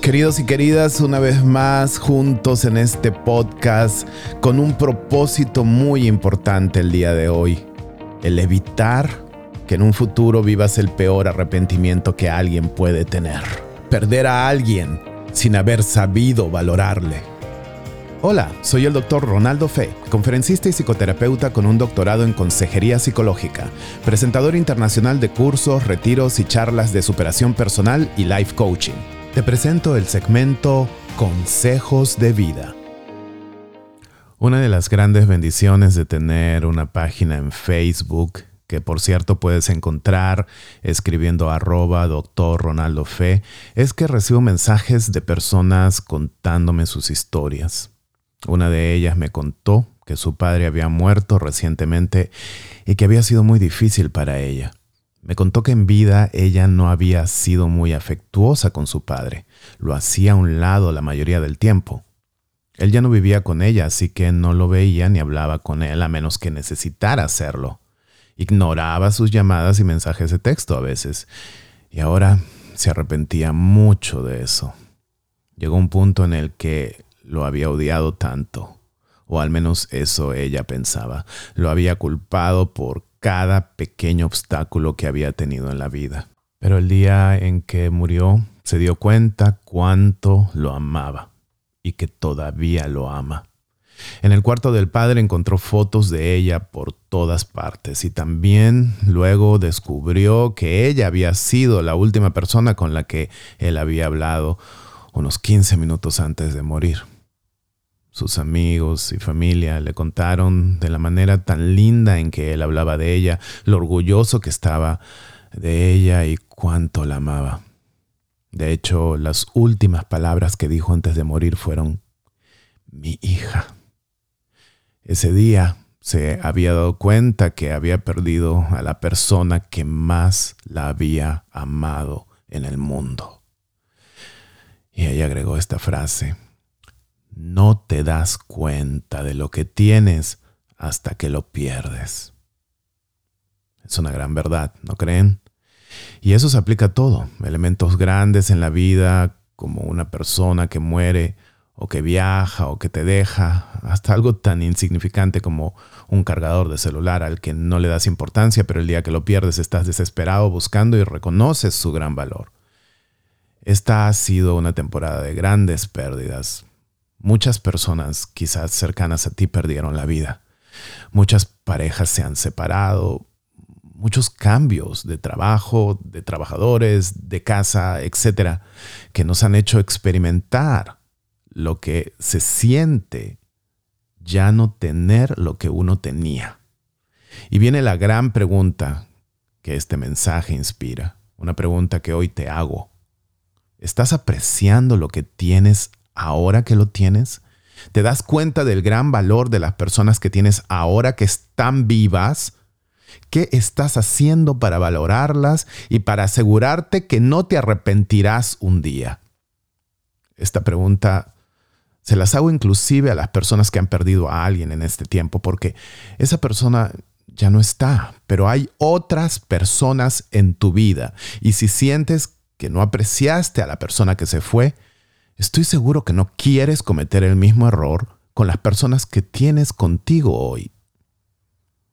Queridos y queridas, una vez más juntos en este podcast con un propósito muy importante el día de hoy, el evitar que en un futuro vivas el peor arrepentimiento que alguien puede tener, perder a alguien sin haber sabido valorarle. Hola, soy el doctor Ronaldo Fe, conferencista y psicoterapeuta con un doctorado en consejería psicológica, presentador internacional de cursos, retiros y charlas de superación personal y life coaching. Te presento el segmento Consejos de Vida. Una de las grandes bendiciones de tener una página en Facebook, que por cierto puedes encontrar escribiendo arroba doctor Ronaldo Fe, es que recibo mensajes de personas contándome sus historias. Una de ellas me contó que su padre había muerto recientemente y que había sido muy difícil para ella. Me contó que en vida ella no había sido muy afectuosa con su padre, lo hacía a un lado la mayoría del tiempo. Él ya no vivía con ella, así que no lo veía ni hablaba con él a menos que necesitara hacerlo. Ignoraba sus llamadas y mensajes de texto a veces, y ahora se arrepentía mucho de eso. Llegó un punto en el que lo había odiado tanto, o al menos eso ella pensaba. Lo había culpado por cada pequeño obstáculo que había tenido en la vida. Pero el día en que murió, se dio cuenta cuánto lo amaba y que todavía lo ama. En el cuarto del padre encontró fotos de ella por todas partes y también luego descubrió que ella había sido la última persona con la que él había hablado unos 15 minutos antes de morir. Sus amigos y familia le contaron de la manera tan linda en que él hablaba de ella, lo orgulloso que estaba de ella y cuánto la amaba. De hecho, las últimas palabras que dijo antes de morir fueron, mi hija. Ese día se había dado cuenta que había perdido a la persona que más la había amado en el mundo. Y ella agregó esta frase, no te das cuenta de lo que tienes hasta que lo pierdes. Es una gran verdad, ¿no creen? Y eso se aplica a todo, elementos grandes en la vida, como una persona que muere o que viaja o que te deja, hasta algo tan insignificante como un cargador de celular al que no le das importancia, pero el día que lo pierdes estás desesperado buscando y reconoces su gran valor. Esta ha sido una temporada de grandes pérdidas, Muchas personas quizás cercanas a ti perdieron la vida. Muchas parejas se han separado. Muchos cambios de trabajo, de trabajadores, de casa, etcétera, que nos han hecho experimentar lo que se siente ya no tener lo que uno tenía. Y viene la gran pregunta que este mensaje inspira, una pregunta que hoy te hago. ¿Estás apreciando lo que tienes ahora que lo tienes? ¿Te das cuenta del gran valor de las personas que tienes ahora que están vivas? ¿Qué estás haciendo para valorarlas y para asegurarte que no te arrepentirás un día? Esta pregunta se las hago inclusive a las personas que han perdido a alguien en este tiempo, porque esa persona ya no está, pero hay otras personas en tu vida. Y si sientes que no apreciaste a la persona que se fue, Estoy seguro que no quieres cometer el mismo error con las personas que tienes contigo hoy.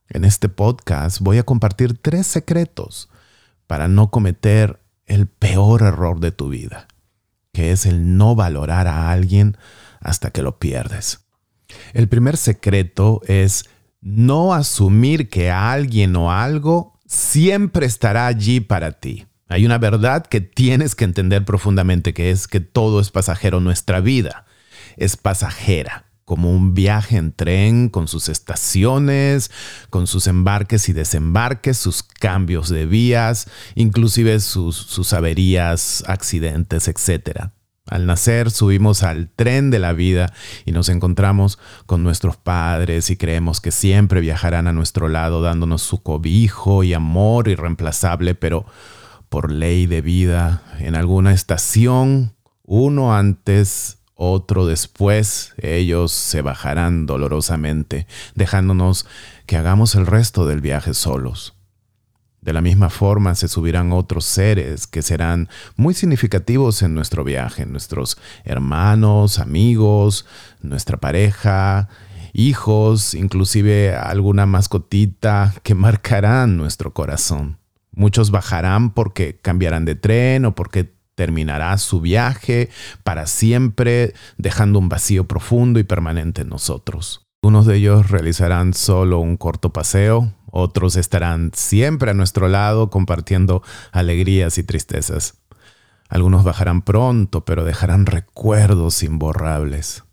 En este podcast voy a compartir tres secretos para no cometer el peor error de tu vida, que es el no valorar a alguien hasta que lo pierdes. El primer secreto es no asumir que alguien o algo siempre estará allí para ti. Hay una verdad que tienes que entender profundamente, que es que todo es pasajero. Nuestra vida es pasajera, como un viaje en tren con sus estaciones, con sus embarques y desembarques, sus cambios de vías, inclusive sus, sus averías, accidentes, etc. Al nacer subimos al tren de la vida y nos encontramos con nuestros padres y creemos que siempre viajarán a nuestro lado dándonos su cobijo y amor irreemplazable, pero por ley de vida en alguna estación, uno antes, otro después, ellos se bajarán dolorosamente, dejándonos que hagamos el resto del viaje solos. De la misma forma se subirán otros seres que serán muy significativos en nuestro viaje, nuestros hermanos, amigos, nuestra pareja, hijos, inclusive alguna mascotita que marcarán nuestro corazón. Muchos bajarán porque cambiarán de tren o porque terminará su viaje para siempre, dejando un vacío profundo y permanente en nosotros. Unos de ellos realizarán solo un corto paseo, otros estarán siempre a nuestro lado compartiendo alegrías y tristezas. Algunos bajarán pronto, pero dejarán recuerdos imborrables.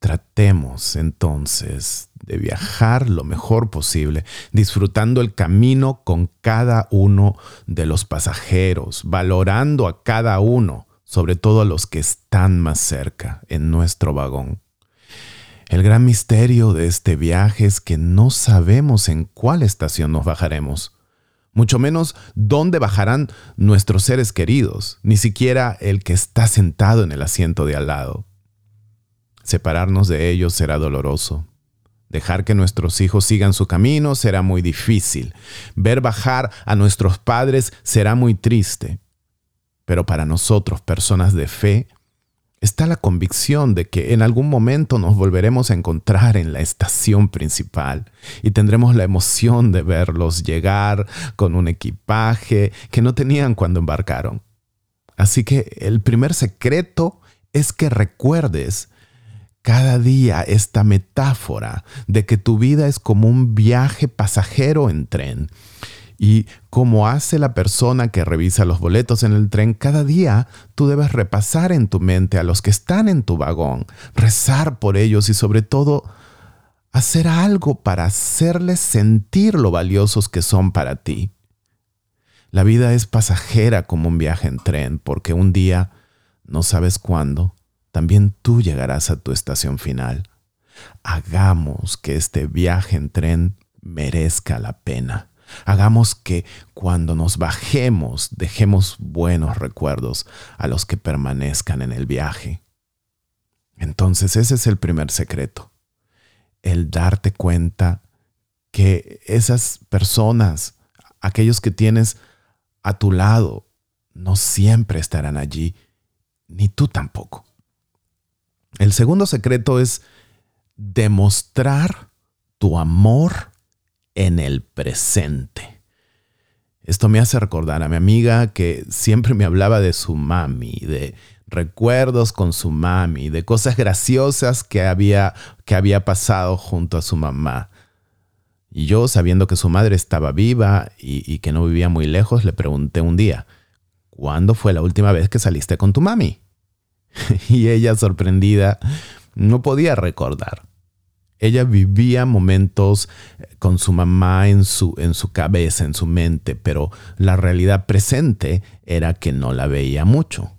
Tratemos entonces de viajar lo mejor posible, disfrutando el camino con cada uno de los pasajeros, valorando a cada uno, sobre todo a los que están más cerca en nuestro vagón. El gran misterio de este viaje es que no sabemos en cuál estación nos bajaremos, mucho menos dónde bajarán nuestros seres queridos, ni siquiera el que está sentado en el asiento de al lado. Separarnos de ellos será doloroso. Dejar que nuestros hijos sigan su camino será muy difícil. Ver bajar a nuestros padres será muy triste. Pero para nosotros, personas de fe, está la convicción de que en algún momento nos volveremos a encontrar en la estación principal y tendremos la emoción de verlos llegar con un equipaje que no tenían cuando embarcaron. Así que el primer secreto es que recuerdes cada día esta metáfora de que tu vida es como un viaje pasajero en tren. Y como hace la persona que revisa los boletos en el tren, cada día tú debes repasar en tu mente a los que están en tu vagón, rezar por ellos y sobre todo hacer algo para hacerles sentir lo valiosos que son para ti. La vida es pasajera como un viaje en tren, porque un día, no sabes cuándo, también tú llegarás a tu estación final. Hagamos que este viaje en tren merezca la pena. Hagamos que cuando nos bajemos dejemos buenos recuerdos a los que permanezcan en el viaje. Entonces ese es el primer secreto, el darte cuenta que esas personas, aquellos que tienes a tu lado, no siempre estarán allí, ni tú tampoco. El segundo secreto es demostrar tu amor en el presente. Esto me hace recordar a mi amiga que siempre me hablaba de su mami, de recuerdos con su mami, de cosas graciosas que había, que había pasado junto a su mamá. Y yo, sabiendo que su madre estaba viva y, y que no vivía muy lejos, le pregunté un día, ¿cuándo fue la última vez que saliste con tu mami? y ella, sorprendida, no podía recordar. Ella vivía momentos con su mamá en su, en su cabeza, en su mente, pero la realidad presente era que no la veía mucho.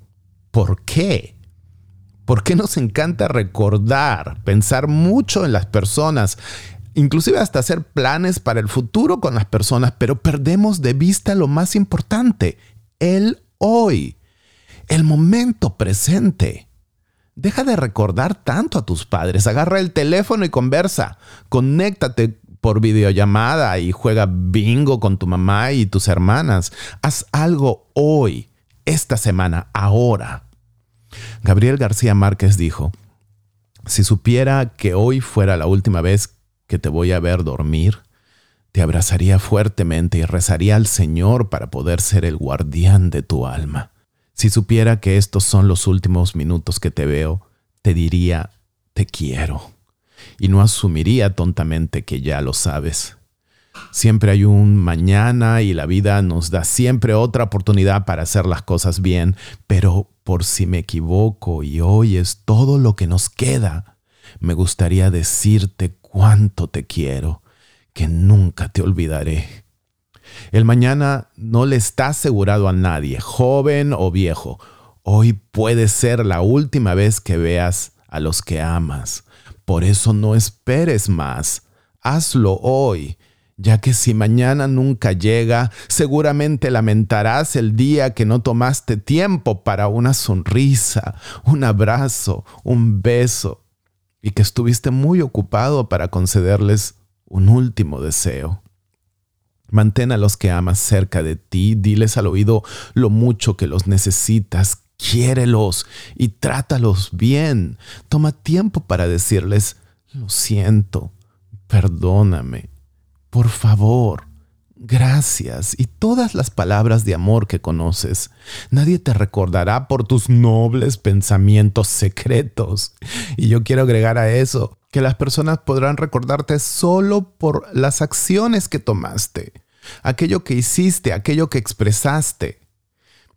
¿Por qué? ¿Por qué nos encanta recordar, pensar mucho en las personas, inclusive hasta hacer planes para el futuro con las personas, pero perdemos de vista lo más importante, el hoy? El momento presente. Deja de recordar tanto a tus padres. Agarra el teléfono y conversa. Conéctate por videollamada y juega bingo con tu mamá y tus hermanas. Haz algo hoy, esta semana, ahora. Gabriel García Márquez dijo, si supiera que hoy fuera la última vez que te voy a ver dormir, te abrazaría fuertemente y rezaría al Señor para poder ser el guardián de tu alma. Si supiera que estos son los últimos minutos que te veo, te diría, te quiero. Y no asumiría tontamente que ya lo sabes. Siempre hay un mañana y la vida nos da siempre otra oportunidad para hacer las cosas bien, pero por si me equivoco y hoy es todo lo que nos queda, me gustaría decirte cuánto te quiero, que nunca te olvidaré el mañana no le está asegurado a nadie, joven o viejo. Hoy puede ser la última vez que veas a los que amas. Por eso no esperes más. Hazlo hoy, ya que si mañana nunca llega, seguramente lamentarás el día que no tomaste tiempo para una sonrisa, un abrazo, un beso, y que estuviste muy ocupado para concederles un último deseo. Mantén a los que amas cerca de ti, diles al oído lo mucho que los necesitas, quiérelos y trátalos bien. Toma tiempo para decirles, lo siento, perdóname, por favor, gracias y todas las palabras de amor que conoces. Nadie te recordará por tus nobles pensamientos secretos. Y yo quiero agregar a eso que las personas podrán recordarte solo por las acciones que tomaste, aquello que hiciste, aquello que expresaste.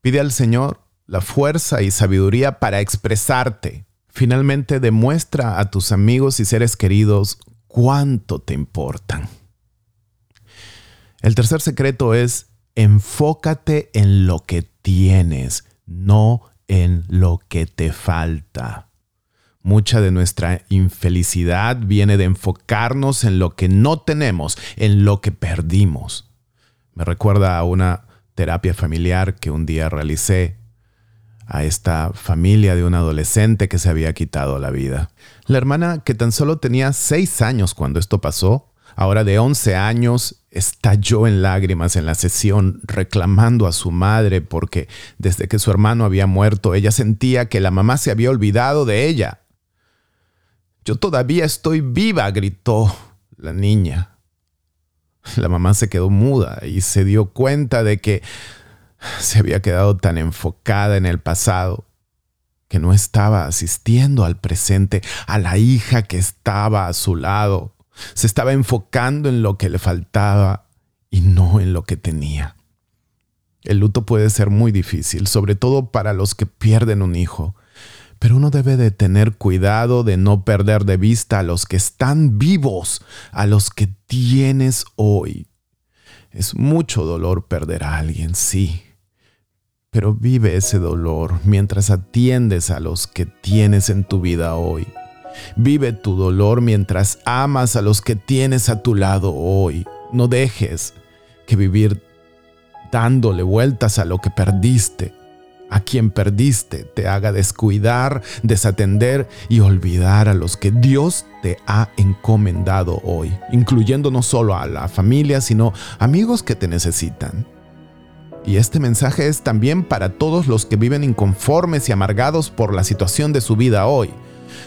Pide al Señor la fuerza y sabiduría para expresarte. Finalmente demuestra a tus amigos y seres queridos cuánto te importan. El tercer secreto es enfócate en lo que tienes, no en lo que te falta. Mucha de nuestra infelicidad viene de enfocarnos en lo que no tenemos, en lo que perdimos. Me recuerda a una terapia familiar que un día realicé a esta familia de un adolescente que se había quitado la vida. La hermana, que tan solo tenía seis años cuando esto pasó, ahora de once años, estalló en lágrimas en la sesión reclamando a su madre porque desde que su hermano había muerto ella sentía que la mamá se había olvidado de ella. Yo todavía estoy viva, gritó la niña. La mamá se quedó muda y se dio cuenta de que se había quedado tan enfocada en el pasado que no estaba asistiendo al presente, a la hija que estaba a su lado. Se estaba enfocando en lo que le faltaba y no en lo que tenía. El luto puede ser muy difícil, sobre todo para los que pierden un hijo, pero uno debe de tener cuidado de no perder de vista a los que están vivos, a los que tienes hoy. Es mucho dolor perder a alguien, sí, pero vive ese dolor mientras atiendes a los que tienes en tu vida hoy. Vive tu dolor mientras amas a los que tienes a tu lado hoy. No dejes que vivir dándole vueltas a lo que perdiste, a quien perdiste, te haga descuidar, desatender y olvidar a los que Dios te ha encomendado hoy, incluyendo no solo a la familia, sino amigos que te necesitan. Y este mensaje es también para todos los que viven inconformes y amargados por la situación de su vida hoy.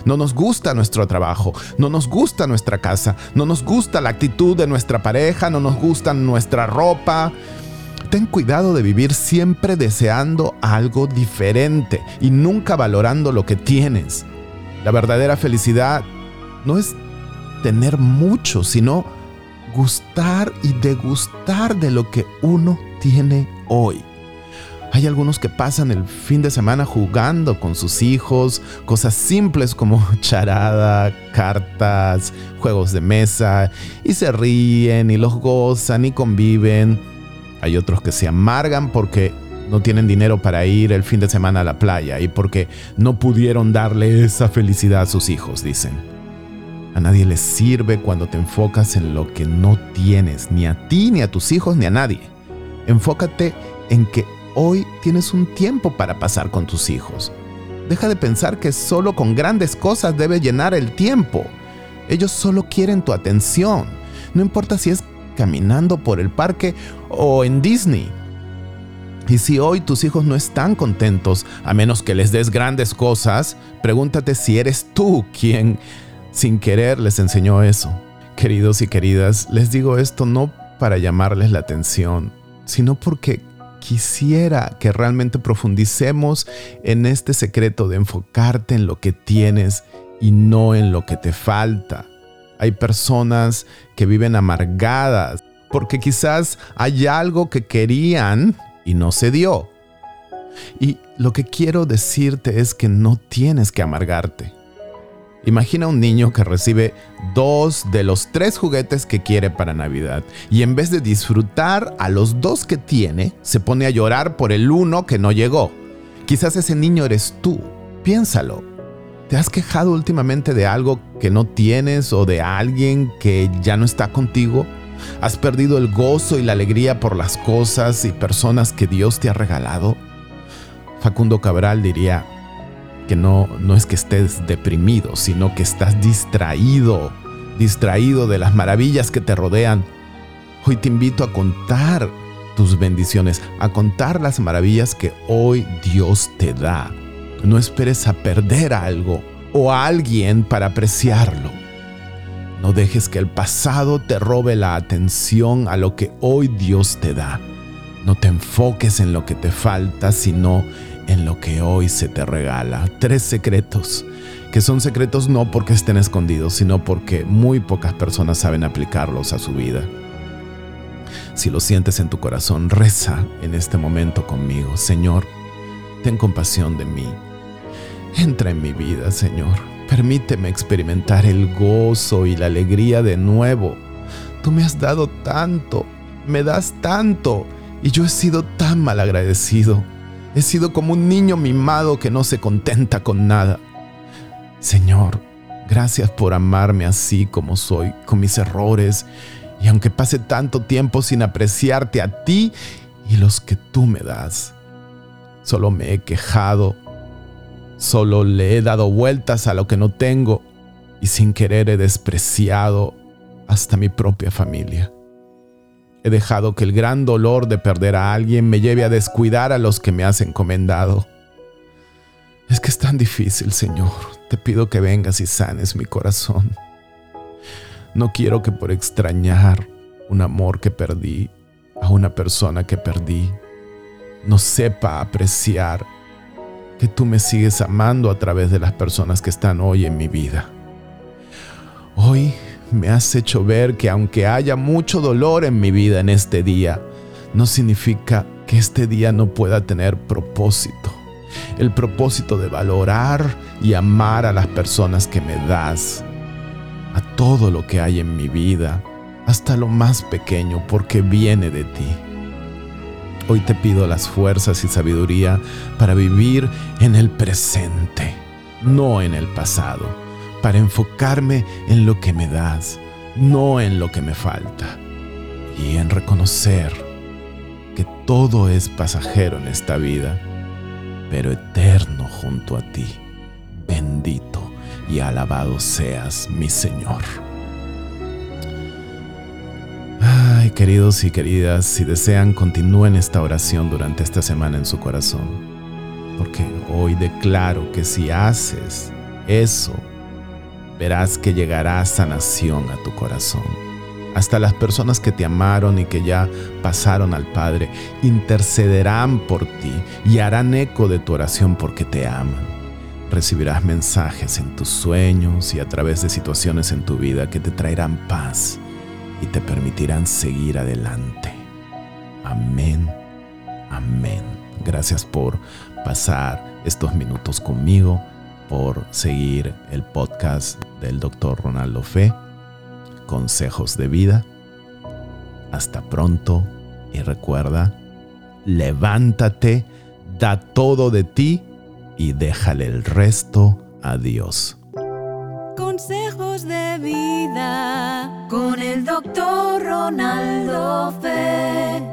No nos gusta nuestro trabajo, no nos gusta nuestra casa, no nos gusta la actitud de nuestra pareja, no nos gusta nuestra ropa. Ten cuidado de vivir siempre deseando algo diferente y nunca valorando lo que tienes. La verdadera felicidad no es tener mucho, sino gustar y degustar de lo que uno tiene hoy. Hay algunos que pasan el fin de semana jugando con sus hijos, cosas simples como charada, cartas, juegos de mesa, y se ríen y los gozan y conviven. Hay otros que se amargan porque no tienen dinero para ir el fin de semana a la playa y porque no pudieron darle esa felicidad a sus hijos, dicen. A nadie les sirve cuando te enfocas en lo que no tienes, ni a ti, ni a tus hijos, ni a nadie. Enfócate en que hoy tienes un tiempo para pasar con tus hijos. Deja de pensar que solo con grandes cosas debe llenar el tiempo. Ellos solo quieren tu atención. No importa si es caminando por el parque o en Disney. Y si hoy tus hijos no están contentos, a menos que les des grandes cosas, pregúntate si eres tú quien sin querer les enseñó eso. Queridos y queridas, les digo esto no para llamarles la atención, sino porque quisiera que realmente profundicemos en este secreto de enfocarte en lo que tienes y no en lo que te falta. Hay personas que viven amargadas porque quizás hay algo que querían y no se dio. Y lo que quiero decirte es que no tienes que amargarte. Imagina un niño que recibe dos de los tres juguetes que quiere para Navidad y en vez de disfrutar a los dos que tiene, se pone a llorar por el uno que no llegó. Quizás ese niño eres tú. Piénsalo. ¿Te has quejado últimamente de algo que no tienes o de alguien que ya no está contigo? ¿Has perdido el gozo y la alegría por las cosas y personas que Dios te ha regalado? Facundo Cabral diría, que no, no es que estés deprimido, sino que estás distraído, distraído de las maravillas que te rodean. Hoy te invito a contar tus bendiciones, a contar las maravillas que hoy Dios te da. No esperes a perder algo o a alguien para apreciarlo. No dejes que el pasado te robe la atención a lo que hoy Dios te da. No te enfoques en lo que te falta, sino en lo que hoy se te regala. Tres secretos, que son secretos no porque estén escondidos, sino porque muy pocas personas saben aplicarlos a su vida. Si lo sientes en tu corazón, reza en este momento conmigo. Señor, ten compasión de mí. Entra en mi vida, Señor. Permíteme experimentar el gozo y la alegría de nuevo. Tú me has dado tanto, me das tanto, y yo he sido tan mal agradecido. He sido como un niño mimado que no se contenta con nada. Señor, gracias por amarme así como soy, con mis errores y aunque pase tanto tiempo sin apreciarte a ti y los que tú me das, solo me he quejado, solo le he dado vueltas a lo que no tengo y sin querer he despreciado hasta mi propia familia. He dejado que el gran dolor de perder a alguien me lleve a descuidar a los que me has encomendado. Es que es tan difícil, Señor. Te pido que vengas y sanes mi corazón. No quiero que por extrañar un amor que perdí a una persona que perdí, no sepa apreciar que tú me sigues amando a través de las personas que están hoy en mi vida. Hoy me has hecho ver que aunque haya mucho dolor en mi vida en este día, no significa que este día no pueda tener propósito. El propósito de valorar y amar a las personas que me das a todo lo que hay en mi vida, hasta lo más pequeño, porque viene de ti. Hoy te pido las fuerzas y sabiduría para vivir en el presente, no en el pasado, para enfocarme en lo que me das, no en lo que me falta, y en reconocer que todo es pasajero en esta vida, pero eterno junto a ti. Bendito y alabado seas mi Señor. Queridos y queridas, si desean, continúen esta oración durante esta semana en su corazón, porque hoy declaro que si haces eso, verás que llegará sanación a tu corazón. Hasta las personas que te amaron y que ya pasaron al Padre intercederán por ti y harán eco de tu oración porque te aman. Recibirás mensajes en tus sueños y a través de situaciones en tu vida que te traerán paz y te permitirán seguir adelante. Amén, amén. Gracias por pasar estos minutos conmigo, por seguir el podcast del doctor Ronaldo Fe, Consejos de Vida. Hasta pronto y recuerda, levántate, da todo de ti y déjale el resto a Dios. Con el doctor Ronaldo Fe.